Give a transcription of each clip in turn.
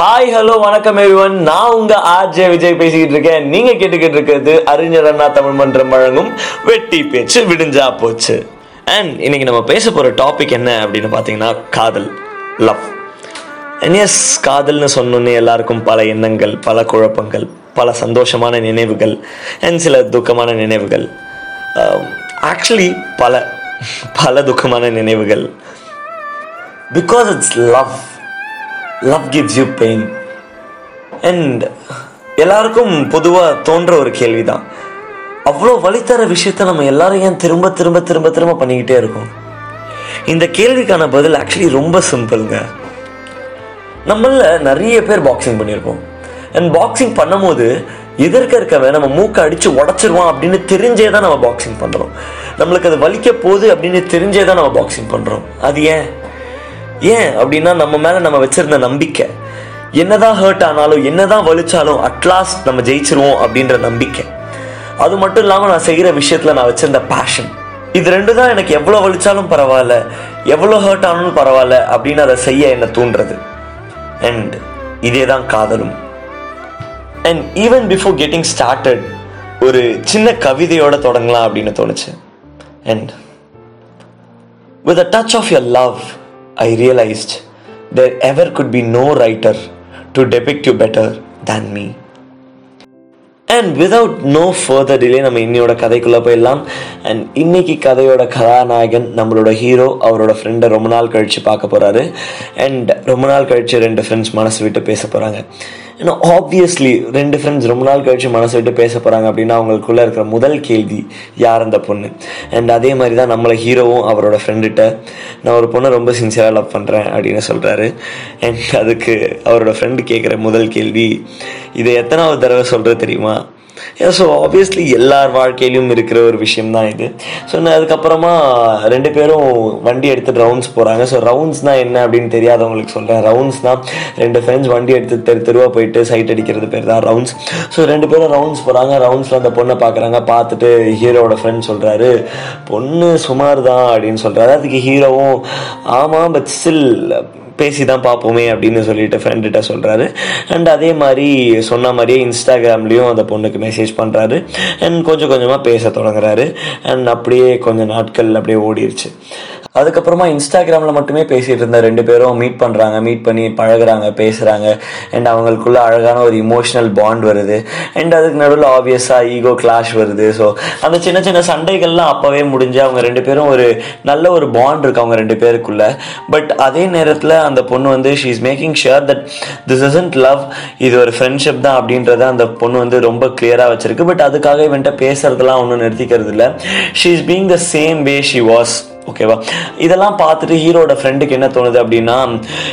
Hi hello வணக்கம் everyone நான் உங்க ஆர்ஜே விஜய் பேசிக்கிட்டு இருக்கேன். நீங்க கேட்டுக்கிட்டு இருக்கிறது அறிஞர் அண்ணா தமிழ் மன்றம் வழங்கும் வெட்டி பேச்சு விடிஞ்சா போச்சு. அண்ட் இன்னைக்கு நம்ம பேச போற டாபிக் என்ன அப்படின்னு பார்த்தீங்கன்னா காதல் லவ் எஸ் காதல்னு சொன்னோன்னே எல்லாருக்கும் பல எண்ணங்கள் பல குழப்பங்கள் பல சந்தோஷமான நினைவுகள் அண்ட் சில துக்கமான நினைவுகள். Um, ஆக்சுவலி பல பல துக்கமான நினைவுகள். Because it's love love gives you pain and எல்லாருக்கும் பொதுவாக தோன்ற ஒரு கேள்விதான். அவ்வளோ வழித்தர விஷயத்த நம்ம எல்லாரும் ஏன் திரும்ப திரும்ப திரும்ப திரும்ப பண்ணிக்கிட்டே இருக்கோம்? இந்த கேள்விக்கான பதில் ஆக்சுவலி ரொம்ப சிம்பிளுங்க நம்மள நிறைய பேர் பாக்ஸிங் பண்ணியிருப்போம். அண்ட் பாக்ஸிங் பண்ணும்போது எதிர்க்க இருக்கவன் நம்ம மூக்கை அடித்து உடச்சிருவான் அப்படின்னு தெரிஞ்சே தான் நம்ம பாக்ஸிங் பண்ணுறோம் நம்மளுக்கு அது வலிக்க போகுது அப்படின்னு தெரிஞ்சே தான் நம்ம பாக்ஸிங் பண்ணுறோம் அது ஏன்? ஏன் அப்படின்னா நம்ம மேல நம்ம வச்சிருந்த நம்பிக்கை. என்னதான் ஹர்ட் ஆனாலும் என்னதான் வலிச்சாலும் அட்லாஸ்ட் நம்ம ஜெயிச்சிருவோம் அப்படின்ற நம்பிக்கை. அது மட்டும் இல்லாமல் நான் செய்கிற விஷயத்துல நான் வச்சிருந்த பேஷன் இது ரெண்டு தான் எனக்கு எவ்வளோ வலிச்சாலும் பரவாயில்ல எவ்வளோ ஹர்ட் ஆனாலும் பரவாயில்ல அப்படின்னு அதை செய்ய என்னை தூண்டுறது. அண்ட் இதே தான் காதலும். And even before getting started ஒரு சின்ன கவிதையோட தொடங்கலாம் அப்படின்னு தோணுச்சு. And with a touch of your love I realized there ever could be no writer to depict you better than me. And without no further delay நம்ம இன்னையோட கதைக்குள்ளே போயிடலாம். அண்ட் இன்னைக்கு கதையோட கதாநாயகன் நம்மளோட ஹீரோ அவரோட ஃப்ரெண்டை ரொம்ப நாள் கழித்து பார்க்க போகிறாரு அண்ட் ரொம்ப நாள் கழித்து ரெண்டு ஃப்ரெண்ட்ஸ் மனசு விட்டு பேச போகிறாங்க ஏன்னா ஆப்வியஸ்லி ரெண்டு ஃப்ரெண்ட்ஸ் ரொம்ப நாள் கழித்து மனசு விட்டு பேச போகிறாங்க அப்படின்னா அவங்களுக்குள்ளே இருக்கிற முதல் கேள்வி யார் அந்த பொண்ணு? அண்ட் அதே மாதிரி தான் நம்மளை ஹீரோவும் அவரோட ஃப்ரெண்டுகிட்ட நான் ஒரு பொண்ணை ரொம்ப சின்சியராக லவ் பண்ணுறேன் அப்படின்னு சொல்கிறாரு அண்ட் அதுக்கு அவரோட ஃப்ரெண்டு கேட்குற முதல் கேள்வி இதை எத்தனாவது தடவை சொல்கிறது தெரியுமா? ஸோ ஆப்வியஸ்லி எல்லார் வாழ்க்கையிலும் இருக்கிற ஒரு விஷயம் தான் இது. ஸோ நான் அதுக்கப்புறமா ரெண்டு பேரும் வண்டி எடுத்து ரவுண்ட்ஸ் போகிறாங்க ஸோ ரவுண்ட்ஸ்னால் என்ன அப்படின்னு தெரியாதவங்களுக்கு சொல்கிறேன் ரவுண்ட்ஸ்னால் ரெண்டு ஃப்ரெண்ட்ஸ் வண்டி எடுத்து தெரு தெருவாக போயிட்டு சைட் அடிக்கிறது பேர் தான் ரவுண்ட்ஸ் ஸோ ரெண்டு பேரும் ரவுண்ட்ஸ் போகிறாங்க ரவுண்ட்ஸில் அந்த பொண்ணை பார்க்குறாங்க. பார்த்துட்டு ஹீரோவோட ஃப்ரெண்ட் சொல்கிறாரு பொண்ணு சுமார் தான் அப்படின்னு சொல்கிறாரு அதுக்கு ஹீரோவும் ஆமாம் பட் ஸ்டில் பேசி தான் பார்ப்போமே அப்படின்னு சொல்லிட்டு ஃப்ரெண்டுகிட்ட சொல்கிறாரு அண்ட் அதே மாதிரி சொன்ன மாதிரியே இன்ஸ்டாகிராம்லேயும் அந்த பொண்ணுக்கு மெசேஜ் பண்ணுறாரு அண்ட் கொஞ்சம் கொஞ்சமாக பேச தொடங்குறாரு. அண்ட் அப்படியே கொஞ்சம் நாட்கள் அப்படியே ஓடிடுச்சு அதுக்கப்புறமா இன்ஸ்டாகிராமில் மட்டுமே பேசிகிட்டு இருந்த ரெண்டு பேரும் மீட் பண்ணுறாங்க மீட் பண்ணி பழகுறாங்க பேசுகிறாங்க அண்ட் அவங்களுக்குள்ள அழகான ஒரு இமோஷனல் பாண்ட் வருது. அண்ட் அதுக்கு நடுவில் ஆப்வியஸாக ஈகோ கிளாஷ் வருது. ஸோ அந்த சின்ன சின்ன சண்டைகள்லாம் அப்போவே முடிஞ்சு அவங்க ரெண்டு பேரும் ஒரு நல்ல ஒரு பாண்ட் இருக்கு அவங்க ரெண்டு பேருக்குள்ள. பட் அதே நேரத்தில் அந்த பொண்ணு வந்து she is making sure that this isn't love இது ஒரு ஃப்ரெண்ட்ஷிப் தான் அப்படின்றத அந்த பொண்ணு வந்து ரொம்ப கிளியராக வச்சிருக்கு. பட் அதுக்காக இவன்ட்ட பேசுறதெல்லாம் ஒன்றும் நிறுத்திக்கிறது இல்லை. She is being the same way she was ஓகேவா? இதெல்லாம் பார்த்துட்டு ஹீரோட ஃப்ரெண்டுக்கு என்ன தோணுது அப்படின்னா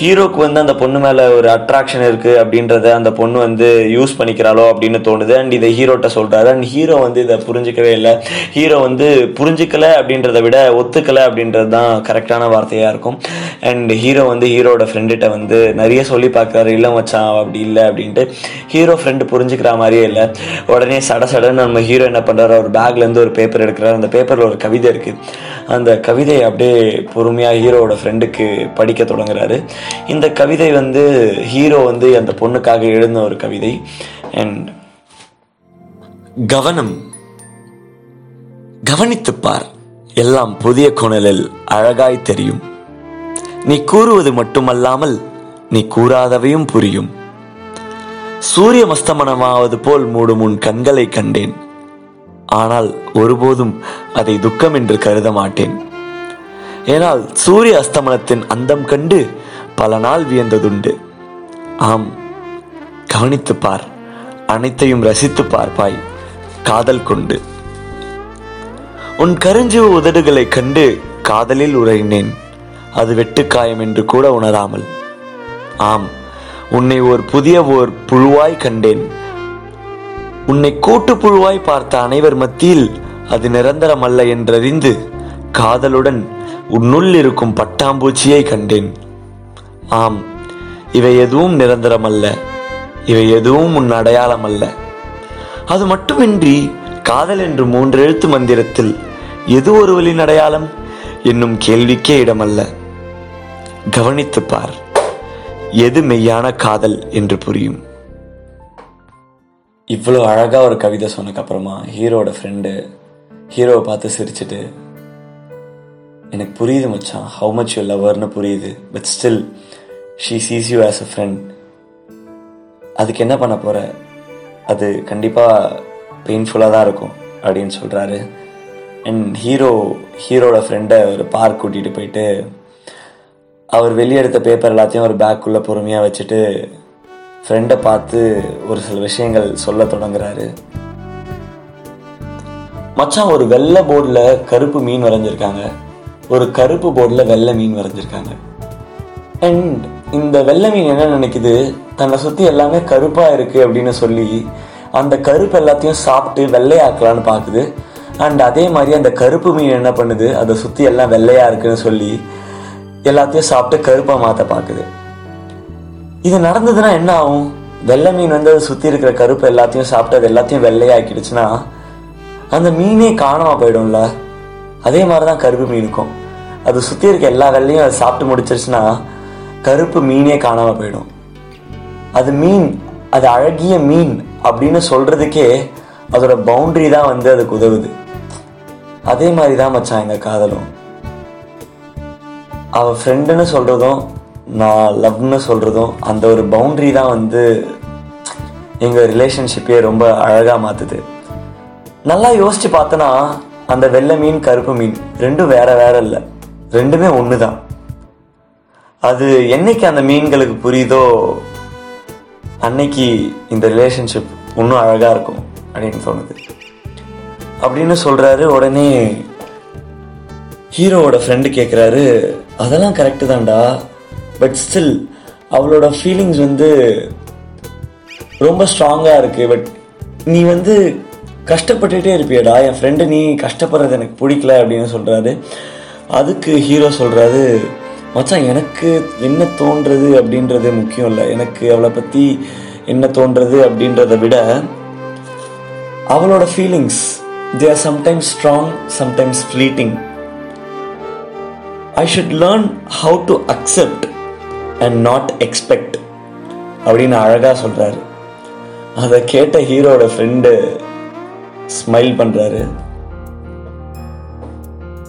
ஹீரோக்கு வந்து அந்த பொண்ணு மேலே ஒரு அட்ராக்ஷன் இருக்குது அப்படின்றத அந்த பொண்ணு வந்து யூஸ் பண்ணிக்கிறாளோ அப்படின்னு தோணுது. அண்ட் இதை ஹீரோட்ட சொல்கிறாரு அண்ட் ஹீரோ வந்து இதை புரிஞ்சிக்கவே இல்லை. ஹீரோ வந்து புரிஞ்சிக்கலை அப்படின்றத விட ஒத்துக்கலை அப்படின்றது தான் கரெக்டான வார்த்தையாக இருக்கும். அண்ட் ஹீரோ வந்து ஹீரோட ஃப்ரெண்டுகிட்ட வந்து நிறைய சொல்லி பார்க்குறாரு. இல்லை மச்சான் அப்படி இல்லை அப்படின்ட்டு. ஹீரோ ஃப்ரெண்டு புரிஞ்சுக்கிற மாதிரியே இல்லை. உடனே சட சடன்னு நம்ம ஹீரோ என்ன பண்ணுறாரு ஒரு பேக்லேருந்து ஒரு பேப்பர் எடுக்கிறாரு. அந்த பேப்பரில் ஒரு கவிதை இருக்குது அந்த கவிதையை அப்படியே பொறுமையாக ஹீரோவோட ஃப்ரெண்டுக்கு படிக்க தொடங்குறாரு. இந்த கவிதை வந்து ஹீரோ வந்து அந்த பொண்ணுக்காக எழுதின ஒரு கவிதை. அண்ட் கவனம் கவனித்துப்பார். எல்லாம் புதிய கோணலில் அழகாய் தெரியும். நீ கூறுவது மட்டுமல்லாமல் நீ கூறாதவையும் புரியும். சூரிய மஸ்தமனமாவது போல் மூடும் உன் கண்களை கண்டேன். ஆனால் ஒருபோதும் அதை துக்கம் என்று கருத மாட்டேன். ஏனால் சூரிய அஸ்தமனத்தின் அந்தம் கண்டு பல நாள் வியந்ததுண்டு. ஆம் கவனித்து பார். அனைத்தையும் ரசித்து பார்ப்பாய் காதல் கொண்டு. உன் கருஞ்சிவு உதடுகளை கண்டு காதலில் உரையினேன் அது வெட்டுக்காயம் என்று கூட உணராமல். ஆம் உன்னை ஒரு புதிய ஓர் புழுவாய் கண்டேன். உன்னை கூட்டு புழுவாய் பார்த்த அனைவர் மத்தியில் அது நிரந்தரமல்ல என்றறிந்து காதலுடன் உன்னுள் இருக்கும் பட்டாம்பூச்சியை கண்டேன். ஆம் இவை எதுவும் நிரந்தரமல்ல. இவை எதுவும் உன் அடையாளம் அல்ல அது மட்டுமின்றி காதல் என்று மூன்று எழுத்து மந்திரத்தில் எது ஒருவரின் அடையாளம்? என்னும் கேள்விக்கே இடமல்ல. கவனித்துப் பார் எது மெய்யான காதல் என்று புரியும். இவ்வளோ அழகாக ஒரு கவிதை சொன்னதுக்கப்புறமா ஹீரோட ஃப்ரெண்டு ஹீரோவை பார்த்து சிரிச்சிட்டு எனக்கு புரியுது மச்சான். ஹவு மச் யூ லவர்னு புரியுது. But still she sees you as a friend அதுக்கு என்ன பண்ண போகிற அது கண்டிப்பாக பெயின்ஃபுல்லாக தான் இருக்கும் அப்படின்னு சொல்கிறாரு அண்ட் ஹீரோ ஹீரோட ஃப்ரெண்டை ஒரு பார்க் கூட்டிகிட்டு போயிட்டு அவர் வெளியெடுத்த பேப்பர் எல்லாத்தையும் ஒரு பேக்குள்ளே பொறுமையாக வச்சுட்டு ஃப்ரெண்டை பார்த்து ஒரு சில விஷயங்கள் சொல்ல தொடங்குறாரு. மச்சான் ஒரு வெள்ளை போர்டில் கருப்பு மீன் வரைஞ்சிருக்காங்க. ஒரு கருப்பு போர்டில் வெள்ளை மீன் வரைஞ்சிருக்காங்க. அண்ட் இந்த வெள்ளை மீன் என்ன நினைக்குது? தன்னை சுற்றி எல்லாமே கருப்பாக இருக்குது அப்படின்னு சொல்லி அந்த கருப்பு எல்லாத்தையும் சாப்பிட்டு வெள்ளையாக்கலான்னு பார்க்குது அண்ட் அதே மாதிரி அந்த கருப்பு மீன் என்ன பண்ணுது? அதை சுற்றி எல்லாம் வெள்ளையாக இருக்குன்னு சொல்லி எல்லாத்தையும் சாப்பிட்டு கருப்பாக மாற்ற பார்க்குது இது நடந்ததுன்னா என்ன ஆகும்? வெள்ளை மீன் வந்து அதை சுற்றி இருக்கிற கருப்பு எல்லாத்தையும் சாப்பிட்டு அது எல்லாத்தையும் வெள்ளையாக்கிடுச்சுன்னா அந்த மீனே காணாமல் போயிடும்ல. அதே மாதிரி தான் கருப்பு மீனுக்கும். அது சுற்றி இருக்க எல்லா வெள்ளையும் அது சாப்பிட்டு முடிச்சிருச்சுன்னா கருப்பு மீனே காணாமல் போயிடும். அது மீன் அது அழகிய மீன் அப்படின்னு சொல்கிறதுக்கே அதோட பவுண்ட்ரி தான் வந்து அதுக்கு உதவுது. அதே மாதிரி தான் மச்சான் எங்கள் காதலும். அவள் ஃப்ரெண்டுன்னு சொல்கிறதும் நான் லவ்னு சொல்கிறதும் அந்த ஒரு பவுண்ட்ரி தான் வந்து எங்கள் ரிலேஷன்ஷிப்பே ரொம்ப அழகாக மாற்றுது நல்லா யோசித்து பார்த்தனா அந்த வெள்ளை மீன் கருப்பு மீன் ரெண்டும் வேற வேற இல்லை. ரெண்டுமே ஒன்று தான் அது என்னைக்கு அந்த மீன்களுக்கு புரியுதோ அன்னைக்கு இந்த ரிலேஷன்ஷிப் இன்னும் அழகா இருக்கும் அப்படின்னு தோணுது. அப்படின்னு சொல்றாரு உடனே ஹீரோவோட ஃப்ரெண்டு கேட்குறாரு அதெல்லாம் கரெக்டு தான்டா பட் ஸ்டில் அவளோட ஃபீலிங்ஸ் வந்து ரொம்ப ஸ்ட்ராங்காக இருக்குது பட் நீ வந்து கஷ்டப்பட்டுகிட்டே இருப்பியடா என் ஃப்ரெண்டு நீ கஷ்டப்படுறது எனக்கு பிடிக்கல அப்படின்னு சொல்கிறாரு அதுக்கு ஹீரோ சொல்கிறாரு மச்சான் எனக்கு என்ன தோன்றது அப்படின்றது முக்கியம் இல்லை. எனக்கு அவளை பற்றி என்ன தோன்றது அப்படின்றத விட அவளோட feelings they are sometimes strong sometimes fleeting I should learn how to accept and not expect அப்படின்னு அழகாக சொல்கிறாரு அதை கேட்ட ஹீரோட ஃப்ரெண்டு ஸ்மைல் பண்ணுறாரு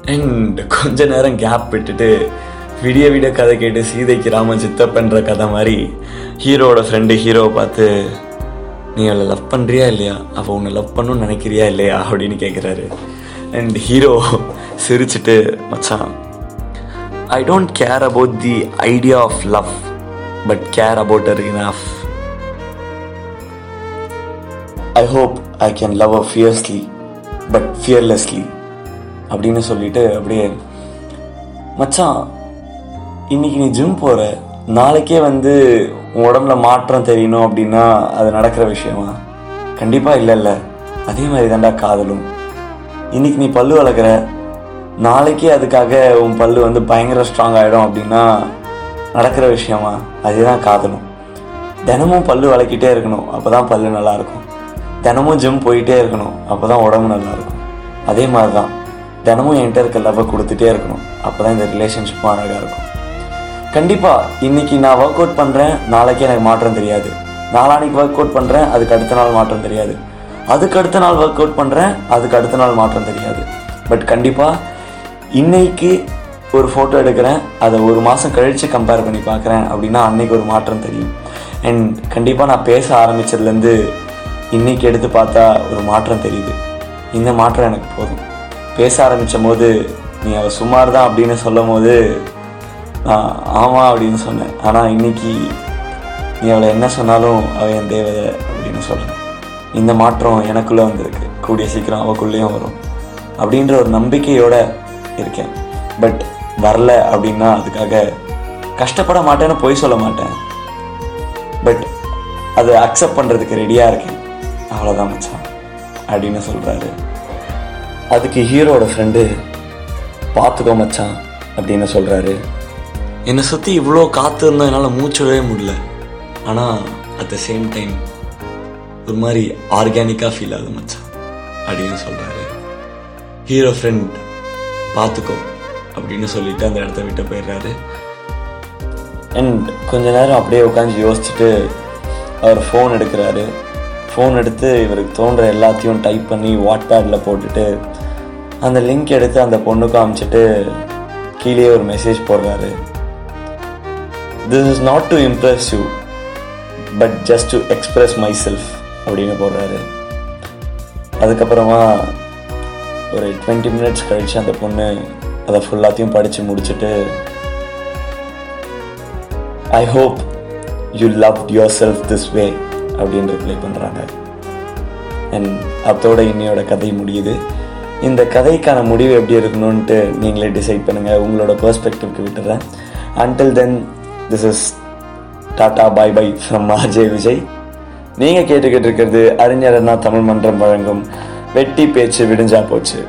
அண்ட் கொஞ்ச நேரம் கேப் விட்டுட்டு விடிய விடிய கதை கேட்டு சீதைக்கு ராம சித்தப்பன்ற கதை மாதிரி ஹீரோவோட ஃப்ரெண்டு ஹீரோவை பார்த்து நீ அவளை லவ் பண்ணுறியா இல்லையா? அவள் உன்னை லவ் பண்ணணும்னு நினைக்கிறியா இல்லையா? அப்படின்னு கேட்குறாரு அண்ட் ஹீரோ சிரிச்சுட்டு மச்சான் I don't care about the idea of love but care about our enough I hope I can love a fiercely but fearlessly அப்படின்னு சொல்லிட்டு அப்படியே மச்சான் இன்னைக்கு நீ ஜிம் போற? நாளைக்கே வந்து உன் உடம்புல மாற்றம் தெரியணும் அப்படின்னா அது நடக்கிற விஷயமா? கண்டிப்பா இல்லைல்ல. அதே மாதிரி தாண்டா காதலும். இன்னைக்கு நீ பல்லு வளர்க்குற நாளைக்கே அதுக்காக உன் பல்லு வந்து பயங்கர ஸ்ட்ராங் ஆகிடும் அப்படின்னா நடக்கிற விஷயமா? அதுதான் காதலும். தினமும் பல்லு வளர்க்கிட்டே இருக்கணும். அப்போ தான் பல்லு நல்லா இருக்கும். தினமும் ஜிம் போயிட்டே இருக்கணும். அப்போ தான் உடம்பு நல்லா இருக்கும். அதே மாதிரி தான் தினமும் என்கிட்ட இருக்க லவ்வை கொடுத்துட்டே இருக்கணும். அப்போ தான் இந்த ரிலேஷன்ஷிப்பும் அழகாக இருக்கும். கண்டிப்பாக இன்னைக்கு நான் ஒர்க் அவுட் பண்ணுறேன் நாளைக்கே எனக்கு மாற்றம் தெரியாது. நாளானிக்கு ஒர்க் அவுட் பண்ணுறேன் அதுக்கு அடுத்த நாள் மாற்றம் தெரியாது. அதுக்கு அடுத்த நாள் ஒர்க் அவுட் பண்ணுறேன் அதுக்கு அடுத்த நாள் மாற்றம் தெரியாது. பட் கண்டிப்பாக இன்னைக்கு ஒரு ஃபோட்டோ எடுக்கிறேன் அதை ஒரு மாதம் கழித்து கம்பேர் பண்ணி பார்க்குறேன் அப்படின்னா அன்னைக்கு ஒரு மாற்றம் தெரியும். அண்ட் கண்டிப்பாக நான் பேச ஆரம்பிச்சதுலேருந்து இன்றைக்கி எடுத்து பார்த்தா ஒரு மாற்றம் தெரியுது. இந்த மாற்றம் எனக்கு போதும். பேச ஆரம்பித்த போது நீ அவள் சுமார் தான் அப்படின்னு சொல்லும் போது நான் ஆமாம் அப்படின்னு சொன்னேன். ஆனால் இன்னைக்கு நீ அவளை என்ன சொன்னாலும் அவள் என் தேவதை அப்படின்னு சொல்கிறேன் இந்த மாற்றம் எனக்குள்ளே வந்திருக்கு. கூடிய சீக்கிரம் அவக்குள்ளேயும் வரும். அப்படின்ற ஒரு நம்பிக்கையோடு இருக்கேன். பட் வரல அப்படின்னா அதுக்காக கஷ்டப்பட மாட்டேன்னு பொய் சொல்ல மாட்டேன். பட் அதை அக்செப்ட் பண்ணுறதுக்கு ரெடியாக இருக்கேன். அவ்வளோதான் மச்சான். அப்படின்னு சொல்கிறாரு அதுக்கு ஹீரோட ஃப்ரெண்டு பார்த்துக்கோ மச்சான் அப்படின்னு சொல்கிறாரு என்னை சுற்றி இவ்வளோ காற்று இருந்தால் என்னால் மூச்சவே முடியல. ஆனால் அட் த சேம் டைம் ஒரு மாதிரி ஆர்கானிக்காக ஃபீல் ஆகுது மச்சான் அப்படின்னு சொல்கிறாரு ஹீரோ ஃப்ரெண்ட் பார்த்துக்கோ அப்படின்னு சொல்லிட்டு அந்த இடத்த விட்டு போயிடுறாரு. அண்ட் கொஞ்ச நேரம் அப்படியே உட்காந்து யோசிச்சுட்டு அவர் ஃபோன் எடுக்கிறாரு. ஃபோன் எடுத்து இவருக்கு தோன்ற எல்லாத்தையும் டைப் பண்ணி வாட்பேடில் போட்டுட்டு அந்த லிங்க் எடுத்து அந்த பொண்ணுக்கு காமிச்சிட்டு கீழே ஒரு மெசேஜ் போடுறாரு. This is not to impress you but just to express myself அப்படின்னு போடுறாரு. அதுக்கப்புறமா ஒரு டுவெண்ட்டி மினிட்ஸ் கழித்து அந்த பொண்ணு அதை ஃபுல்லாத்தையும் படித்து முடிச்சுட்டு I hope you love yourself this way அப்படின்னு ரிப்ளை பண்ணுறாங்க அண்ட் அதோட இன்னையோட கதை முடியுது. இந்த கதைக்கான முடிவு எப்படி இருக்கணும்ன்ட்டு நீங்களே டிசைட் பண்ணுங்கள் உங்களோட பர்ஸ்பெக்டிவ்க்கு விட்டுறேன். Until then this is tata bye bye from Ajay Vijay நீங்கள் கேட்டுக்கிட்டு இருக்கிறது அறிஞர் அண்ணா தமிழ் மன்றம் வழங்கும் வெட்டி பேச்சு விடிஞ்சா போச்சு.